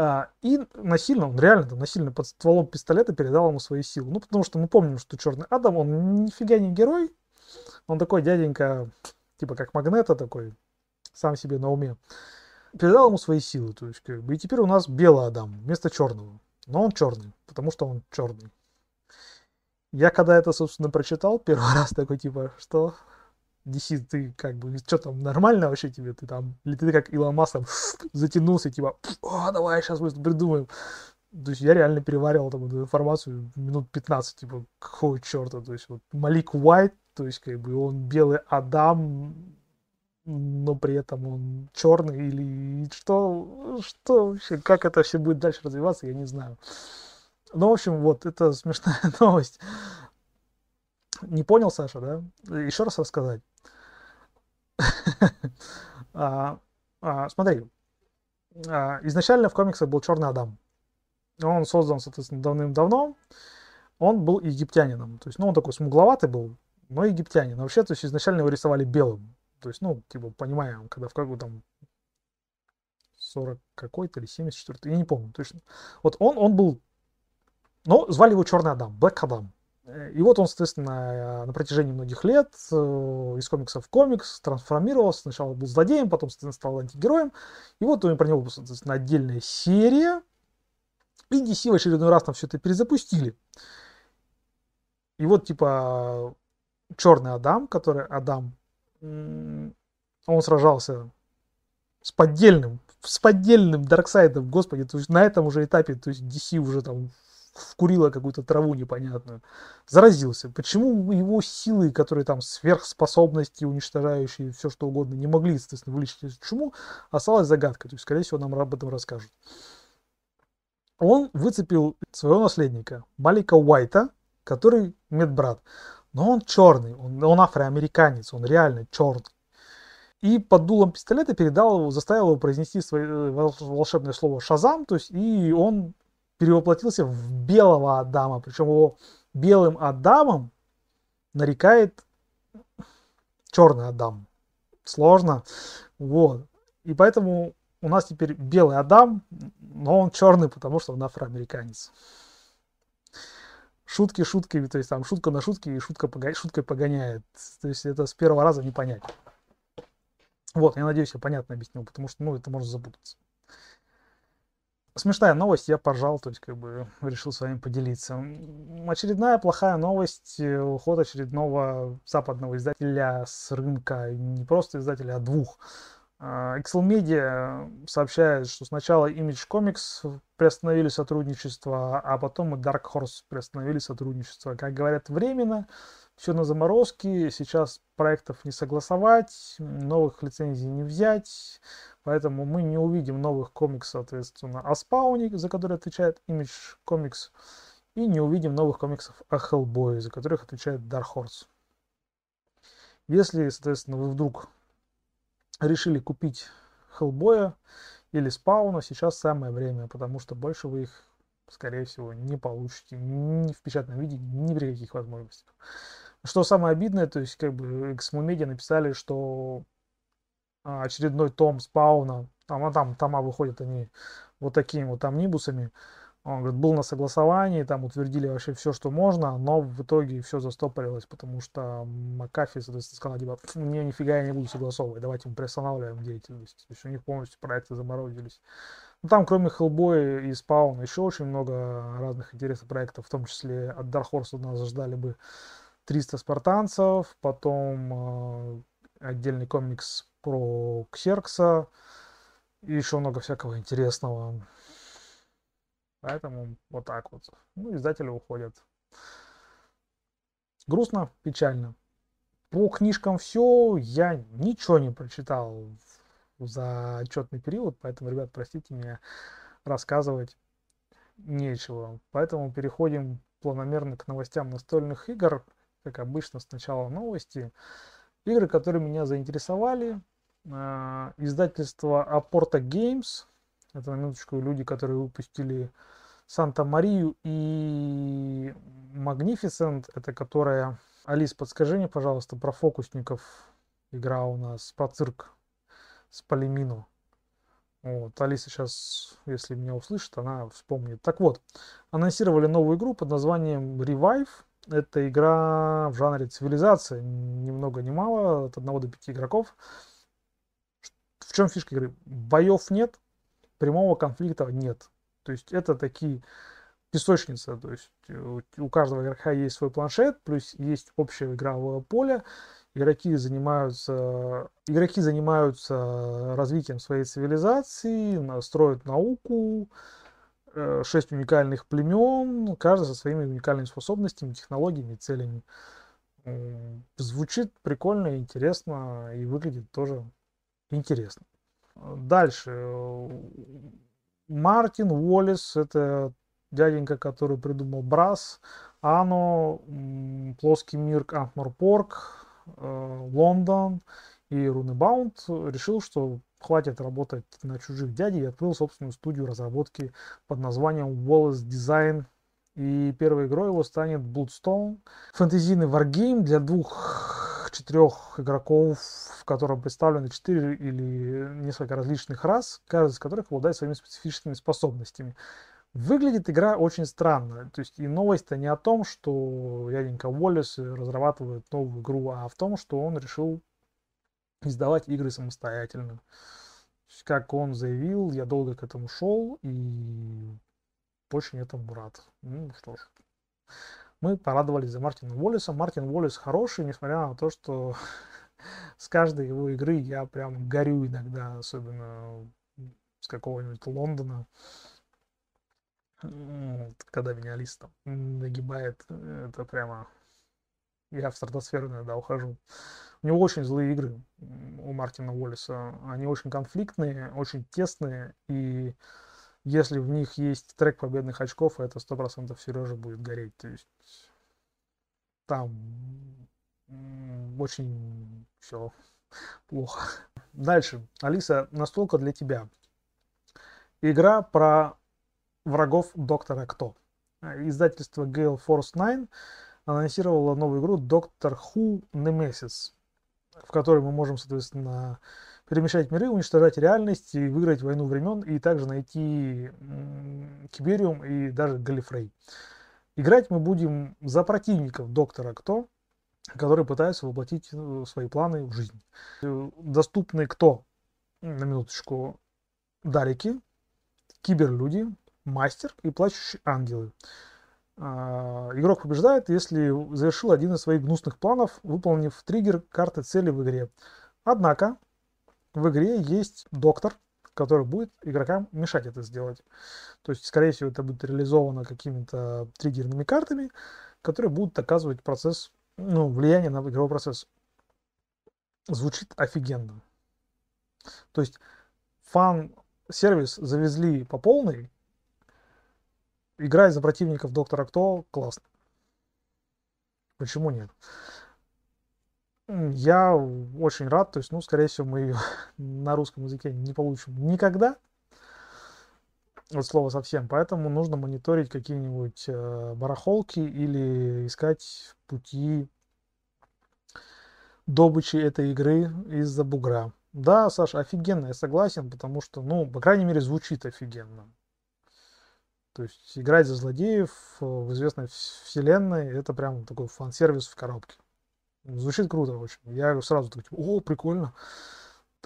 А, и насильно, он реально там насильно под стволом пистолета передал ему свои силы. Ну, потому что мы помним, что Черный Адам, он нифига не герой. Он такой дяденька, типа как Магнета такой, сам себе на уме. Передал ему свои силы. То есть, как бы, и теперь у нас белый Адам вместо черного. Но он черный, потому что он черный. Я когда это, собственно, прочитал первый раз, такой типа, что DC, ты как бы, что там, нормально вообще тебе, ты там, или ты как Илон Маск там, затянулся, типа, о, давай сейчас мы придумаем. То есть я реально переваривал там эту информацию минут 15, типа, какого черта, то есть вот Малик Уайт, то есть как бы он белый Адам, но при этом он черный или что, что вообще, как это все будет дальше развиваться, я не знаю. Ну, в общем, вот, это смешная новость. Не понял, Саша, да? Еще раз рассказать. а, а, смотри, а, изначально в комиксах был Черный Адам. Он создан, соответственно, давным-давно. Он был египтянином. То есть, ну, он такой смугловатый был, но египтянин. вообще, то есть, изначально его рисовали белым. То есть, ну, типа, понимаем, когда в какую там 40 какой-то или 74 я не помню точно. Вот он, он был, ну, звали его Черный Адам, Блэк Адам. Э, и вот он, соответственно, на протяжении многих лет э, из комикса в комикс трансформировался. Сначала был злодеем, потом, стал антигероем. И вот про него, соответственно, отдельная серия. И DC в очередной раз там все это перезапустили. И вот, типа, Черный Адам, который Адам, он сражался с поддельным, с поддельным Дарксайдом, господи, то есть на этом уже этапе, то есть DC уже там вкурила какую-то траву непонятную, заразился. Почему его силы, которые там сверхспособности, уничтожающие все что угодно, не могли, естественно, вылечить чуму, осталась загадкой. То есть, скорее всего, нам об этом расскажут. Он выцепил своего наследника, Малика Уайта, который медбрат. Но он черный, он, он афроамериканец, он реально черный. И под дулом пистолета передал его, заставил его произнести свое э, волшебное слово «шазам», то есть, и он перевоплотился в белого Адама, причем его белым Адамом нарекает черный Адам. Сложно. Вот. И поэтому у нас теперь белый Адам, но он черный, потому что он афроамериканец. Шутки шутками, то есть там шутка на шутке и шутка пога... шуткой погоняет. То есть это с первого раза не понять. Вот, я надеюсь, я понятно объяснил, потому что, ну, это можно запутаться смешная новость, я поржал, то есть как бы решил с вами поделиться. Очередная плохая новость, э, уход очередного западного издателя с рынка, не просто издателя, а двух. Excel а, Media сообщает, что сначала Image Comics приостановили сотрудничество, а потом и Dark Horse приостановили сотрудничество. Как говорят, временно, все на заморозке, сейчас проектов не согласовать, новых лицензий не взять, Поэтому мы не увидим новых комиксов, соответственно, о Спауне, за который отвечает Image Comics, и не увидим новых комиксов о Hellboy, за которых отвечает Dark Horse. Если, соответственно, вы вдруг решили купить Hellboy или Спауна, сейчас самое время, потому что больше вы их, скорее всего, не получите ни в печатном виде, ни при каких возможностях. Что самое обидное, то есть как бы Media написали, что а, очередной том спауна, там, а там тома выходят они вот такими вот амнибусами, он говорит, был на согласовании, там утвердили вообще все, что можно, но в итоге все застопорилось, потому что Макафи, соответственно, сказал, типа, мне нифига я не буду согласовывать, давайте мы приостанавливаем деятельность. То есть у них полностью проекты заморозились. Ну, там, кроме Hellboy и Spawn, еще очень много разных интересных проектов, в том числе от Dark Horse нас ждали бы 300 спартанцев, потом э, отдельный комикс про Ксеркса и еще много всякого интересного. Поэтому вот так вот. Ну, издатели уходят. Грустно, печально. По книжкам все, я ничего не прочитал за отчетный период, поэтому, ребят, простите меня, рассказывать нечего. Поэтому переходим планомерно к новостям настольных игр. Как обычно, сначала новости. Игры, которые меня заинтересовали, а, издательство Aporta Games. Это на минуточку люди, которые выпустили Санта-Марию и Magnificent. Это которая... Алис, подскажи мне, пожалуйста, про фокусников. Игра у нас про цирк с Полимину. Вот, Алиса сейчас, если меня услышит, она вспомнит. Так вот, анонсировали новую игру под названием Revive. Это игра в жанре цивилизация, ни много ни мало, от 1 до 5 игроков. В чем фишка игры? Боев нет, прямого конфликта нет. То есть это такие песочница, то есть э, у каждого игрока есть свой планшет, плюс есть общее игровое поле. Игроки занимаются, игроки занимаются развитием своей цивилизации, строят науку, э, шесть уникальных племен, каждый со своими уникальными способностями, технологиями, целями. Звучит прикольно, интересно и выглядит тоже интересно. Дальше. Мартин Уоллес, это дяденька, который придумал Брас, Ано, Плоский мир, Антморпорг, э, Лондон и Рунебаунд решил, что хватит работать на чужих дядей и открыл собственную студию разработки под названием Wallace Design. И первой игрой его станет Bloodstone. Фэнтезийный варгейм для двух четырех игроков, в котором представлены четыре или несколько различных рас, каждый из которых обладает своими специфическими способностями. Выглядит игра очень странно. То есть и новость-то не о том, что Яденька Уоллес разрабатывает новую игру, а в том, что он решил издавать игры самостоятельно. Как он заявил, я долго к этому шел и очень этому рад. Ну что ж. Мы порадовались за Мартина Уоллеса. Мартин Уоллес хороший, несмотря на то, что с каждой его игры я прям горю иногда, особенно с какого-нибудь Лондона когда меня там нагибает, это прямо... Я в стратосферу иногда ухожу. У него очень злые игры, у Мартина Уоллиса. Они очень конфликтные, очень тесные, и если в них есть трек победных очков, это сто процентов Сережа будет гореть. То есть там очень все плохо. Дальше. Алиса, настолько для тебя. Игра про врагов Доктора Кто. Издательство Gale Force 9 анонсировало новую игру Doctor Who Nemesis, в которой мы можем, соответственно, перемещать миры, уничтожать реальность и выиграть войну времен, и также найти Кибериум и даже Галифрей. Играть мы будем за противников Доктора Кто, которые пытаются воплотить э, свои планы в жизнь. Доступны кто? На минуточку. Дарики, киберлюди, мастер и плачущие ангелы. А, игрок побеждает, если завершил один из своих гнусных планов, выполнив триггер карты цели в игре. Однако в игре есть доктор, который будет игрокам мешать это сделать. То есть, скорее всего, это будет реализовано какими-то триггерными картами, которые будут оказывать процесс, ну, влияние на игровой процесс. Звучит офигенно. То есть, фан-сервис завезли по полной, играть за противников Доктора Кто классно. Почему нет? Я очень рад, то есть, ну, скорее всего, мы ее на русском языке не получим никогда, от слова совсем, поэтому нужно мониторить какие-нибудь э, барахолки или искать пути добычи этой игры из-за бугра. Да, Саша, офигенно, я согласен, потому что, ну, по крайней мере, звучит офигенно. То есть играть за злодеев э, в известной вселенной это прям такой фан-сервис в коробке. Звучит круто очень. Я сразу такой, типа, о, прикольно.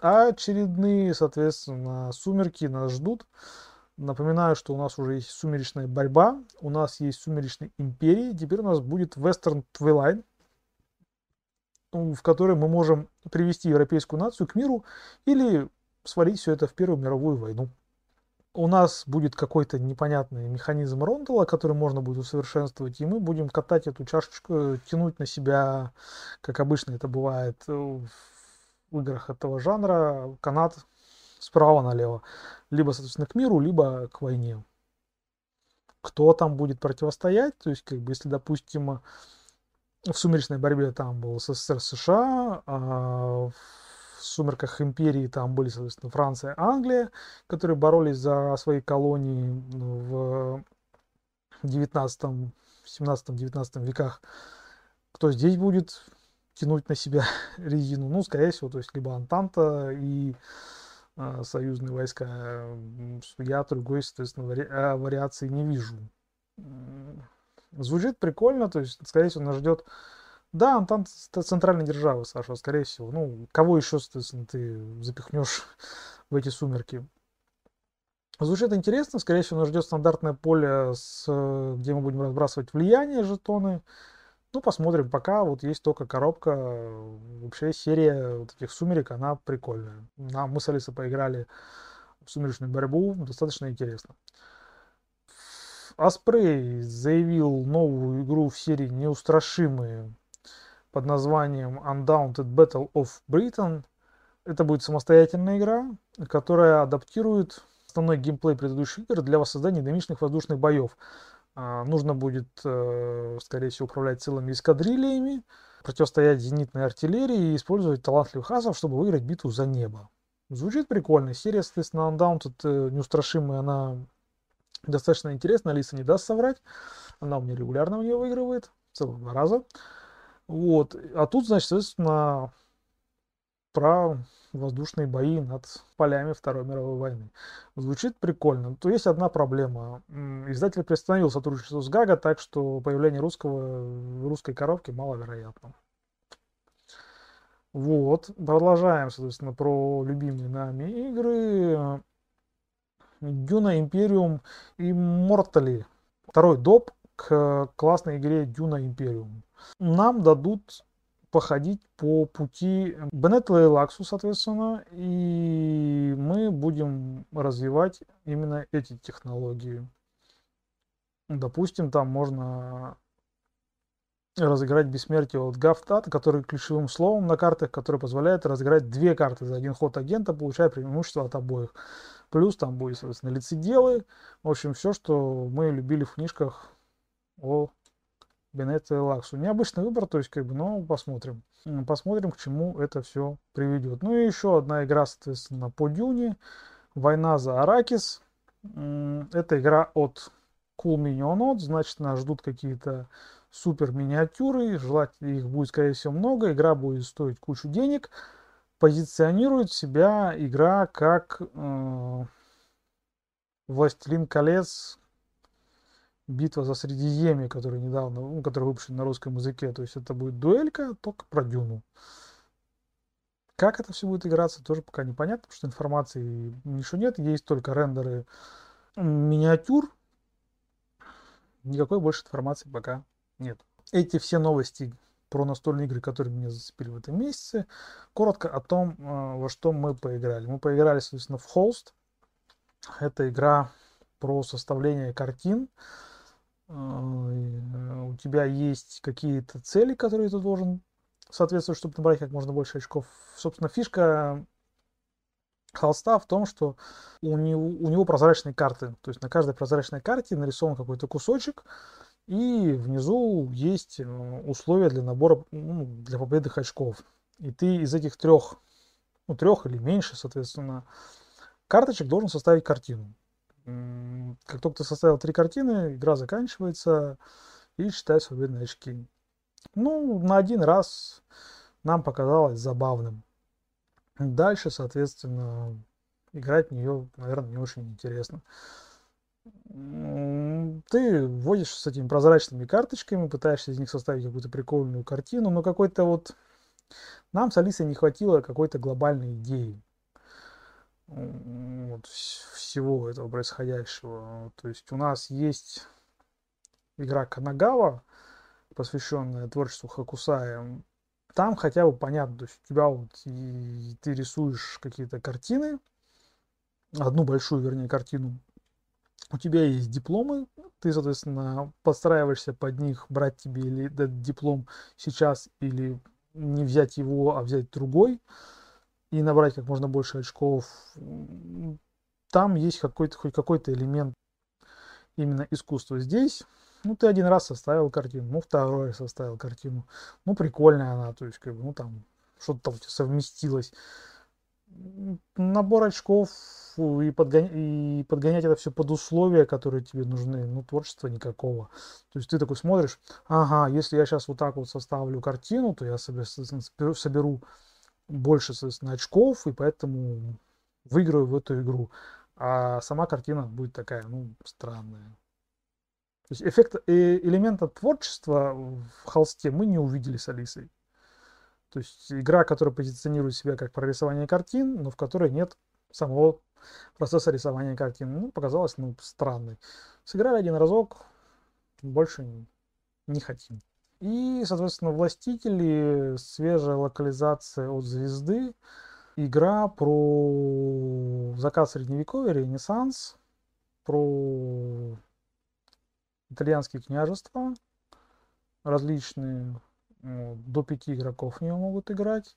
А очередные, соответственно, сумерки нас ждут. Напоминаю, что у нас уже есть сумеречная борьба, у нас есть сумеречная империя, теперь у нас будет Western Twilight, в которой мы можем привести европейскую нацию к миру или свалить все это в Первую мировую войну у нас будет какой-то непонятный механизм Рондела, который можно будет усовершенствовать, и мы будем катать эту чашечку, э, тянуть на себя, как обычно это бывает э, в играх этого жанра, канат справа налево. Либо, соответственно, к миру, либо к войне. Кто там будет противостоять, то есть, как бы, если, допустим, в сумеречной борьбе там был СССР, США, а в сумерках империи там были, соответственно, Франция, Англия, которые боролись за свои колонии в 19 17-19 веках. Кто здесь будет тянуть на себя резину? Ну, скорее всего, то есть либо Антанта и э, союзные войска. Я другой, соответственно, вари а, вариации не вижу. Звучит прикольно, то есть, скорее всего, нас ждет да, он там центральная держава, Саша, скорее всего. Ну, кого еще, соответственно, ты запихнешь в эти сумерки? Звучит интересно, скорее всего, нас ждет стандартное поле, с, где мы будем разбрасывать влияние, жетоны. Ну, посмотрим, пока вот есть только коробка, вообще серия вот этих сумерек, она прикольная. Нам мы с Алисой поиграли в сумеречную борьбу, достаточно интересно. Аспрей заявил новую игру в серии «Неустрашимые» под названием Undaunted Battle of Britain. Это будет самостоятельная игра, которая адаптирует основной геймплей предыдущих игр для воссоздания динамичных воздушных боев. А, нужно будет, э, скорее всего, управлять целыми эскадрильями, противостоять зенитной артиллерии и использовать талантливых асов, чтобы выиграть битву за небо. Звучит прикольно. Серия, соответственно, Undaunted э, неустрашимая, она достаточно интересная. Алиса не даст соврать. Она у меня регулярно в нее выигрывает. Целых два раза. Вот. А тут, значит, соответственно, про воздушные бои над полями Второй мировой войны. Звучит прикольно. То есть одна проблема. Издатель приостановил сотрудничество с Гага, так что появление русского, русской коробки маловероятно. Вот. Продолжаем, соответственно, про любимые нами игры. Дюна Империум и Мортали. Второй доп к классной игре Дюна Империум. Нам дадут походить по пути Бенетла и Лаксу, соответственно, и мы будем развивать именно эти технологии. Допустим, там можно разыграть бессмертие от Гафтат, который ключевым словом на картах, который позволяет разыграть две карты за один ход агента, получая преимущество от обоих. Плюс там будет, соответственно, лицеделы. В общем, все, что мы любили в книжках о Бенетто и Лаксу. Необычный выбор, то есть, как бы, но посмотрим. Посмотрим, к чему это все приведет. Ну и еще одна игра, соответственно, по Дюне. Война за Аракис. Это игра от Cool Minion Odd, значит, нас ждут какие-то супер миниатюры, желательно их будет, скорее всего, много, игра будет стоить кучу денег. Позиционирует себя игра как э, Властелин колец битва за Средиземье, которая недавно, ну, которая выпущена на русском языке. То есть это будет дуэлька, только про Дюну. Как это все будет играться, тоже пока непонятно, потому что информации ничего нет. Есть только рендеры миниатюр. Никакой больше информации пока нет. Эти все новости про настольные игры, которые меня зацепили в этом месяце. Коротко о том, э, во что мы поиграли. Мы поиграли, соответственно, в Холст. Это игра про составление картин. Э, у тебя есть какие-то цели, которые ты должен соответствовать, чтобы набрать как можно больше очков. Собственно, фишка холста в том, что у него, у него прозрачные карты. То есть на каждой прозрачной карте нарисован какой-то кусочек, и внизу есть э, условия для набора, ну, для победных очков. И ты из этих трех, ну, трех или меньше, соответственно, карточек должен составить картину. Как только ты составил три картины, игра заканчивается и считай свободные очки. Ну, на один раз нам показалось забавным. Дальше, соответственно, играть в нее, наверное, не очень интересно. Ты вводишь с этими прозрачными карточками, пытаешься из них составить какую-то прикольную картину, но какой-то вот... Нам с Алисой не хватило какой-то глобальной идеи вот, всего этого происходящего. То есть у нас есть игра Канагава, посвященная творчеству Хакусая. Там хотя бы понятно, то есть у тебя вот и ты рисуешь какие-то картины, одну большую, вернее, картину. У тебя есть дипломы, ты, соответственно, подстраиваешься под них, брать тебе или этот диплом сейчас, или не взять его, а взять другой и набрать как можно больше очков, там есть какой-то хоть какой-то элемент именно искусства. Здесь, ну, ты один раз составил картину, ну, второй раз составил картину, ну, прикольная она, то есть, как бы, ну, там, что-то там совместилось. Набор очков и, подгонять, и подгонять это все под условия, которые тебе нужны, ну, творчества никакого. То есть ты такой смотришь, ага, если я сейчас вот так вот составлю картину, то я соберу, соберу больше, соответственно, очков, и поэтому выиграю в эту игру. А сама картина будет такая, ну, странная. То есть эффект, э, элемента творчества в холсте мы не увидели с Алисой. То есть игра, которая позиционирует себя как прорисование картин, но в которой нет самого процесса рисования картин. Ну, показалось, ну, странной. Сыграли один разок, больше не хотим. И, соответственно, «Властители», свежая локализация от «Звезды», игра про закат средневековья, ренессанс, про итальянские княжества, различные, до пяти игроков в нее могут играть.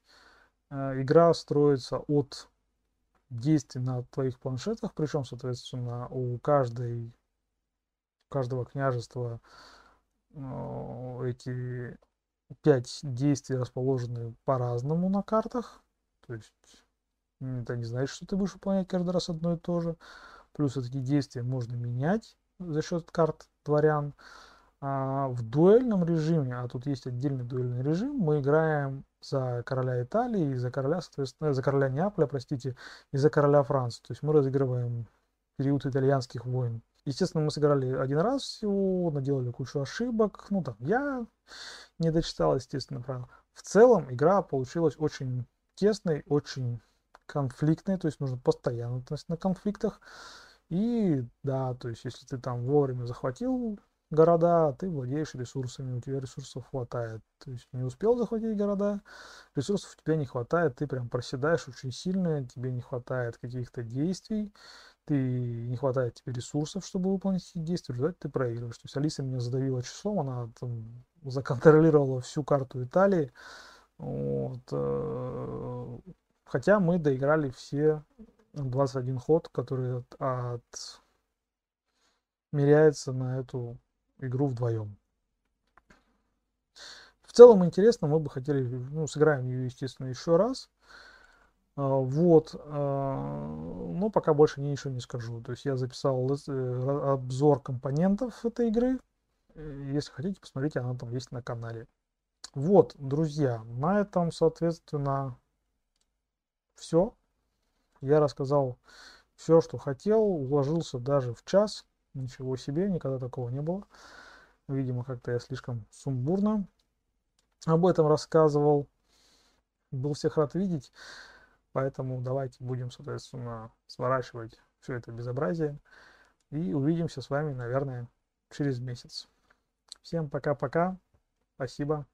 Э, игра строится от действий на твоих планшетах, причем, соответственно, у каждой, у каждого княжества эти пять действий расположены по-разному на картах. То есть это не значит, что ты будешь выполнять каждый раз одно и то же. Плюс эти действия можно менять за счет карт дворян. А в дуэльном режиме, а тут есть отдельный дуэльный режим, мы играем за короля Италии, за короля, соответственно, за короля Неаполя, простите, и за короля Франции. То есть мы разыгрываем период итальянских войн. Естественно, мы сыграли один раз всего, наделали кучу ошибок. Ну, там, я не дочитал, естественно, правила. В целом, игра получилась очень тесной, очень конфликтной, то есть нужно постоянно на конфликтах. И да, то есть если ты там вовремя захватил города, ты владеешь ресурсами, у тебя ресурсов хватает. То есть не успел захватить города, ресурсов у тебя не хватает, ты прям проседаешь очень сильно, тебе не хватает каких-то действий, ты не хватает тебе ресурсов, чтобы выполнить эти действия, в результате ты проигрываешь. То есть Алиса меня задавила числом, она там законтролировала всю карту Италии. Вот, э, хотя мы доиграли все 21 ход, который от, от меряется на эту игру вдвоем. В целом интересно, мы бы хотели, ну, сыграем ее, естественно, еще раз. А, вот, а, но пока больше ничего не скажу. То есть я записал э, обзор компонентов этой игры. Если хотите, посмотрите, она там есть на канале. Вот, друзья, на этом, соответственно, все. Я рассказал все, что хотел, уложился даже в час. Ничего себе, никогда такого не было. Видимо, как-то я слишком сумбурно об этом рассказывал. Был всех рад видеть. Поэтому давайте будем, соответственно, сворачивать все это безобразие. И увидимся с вами, наверное, через месяц. Всем пока-пока. Спасибо.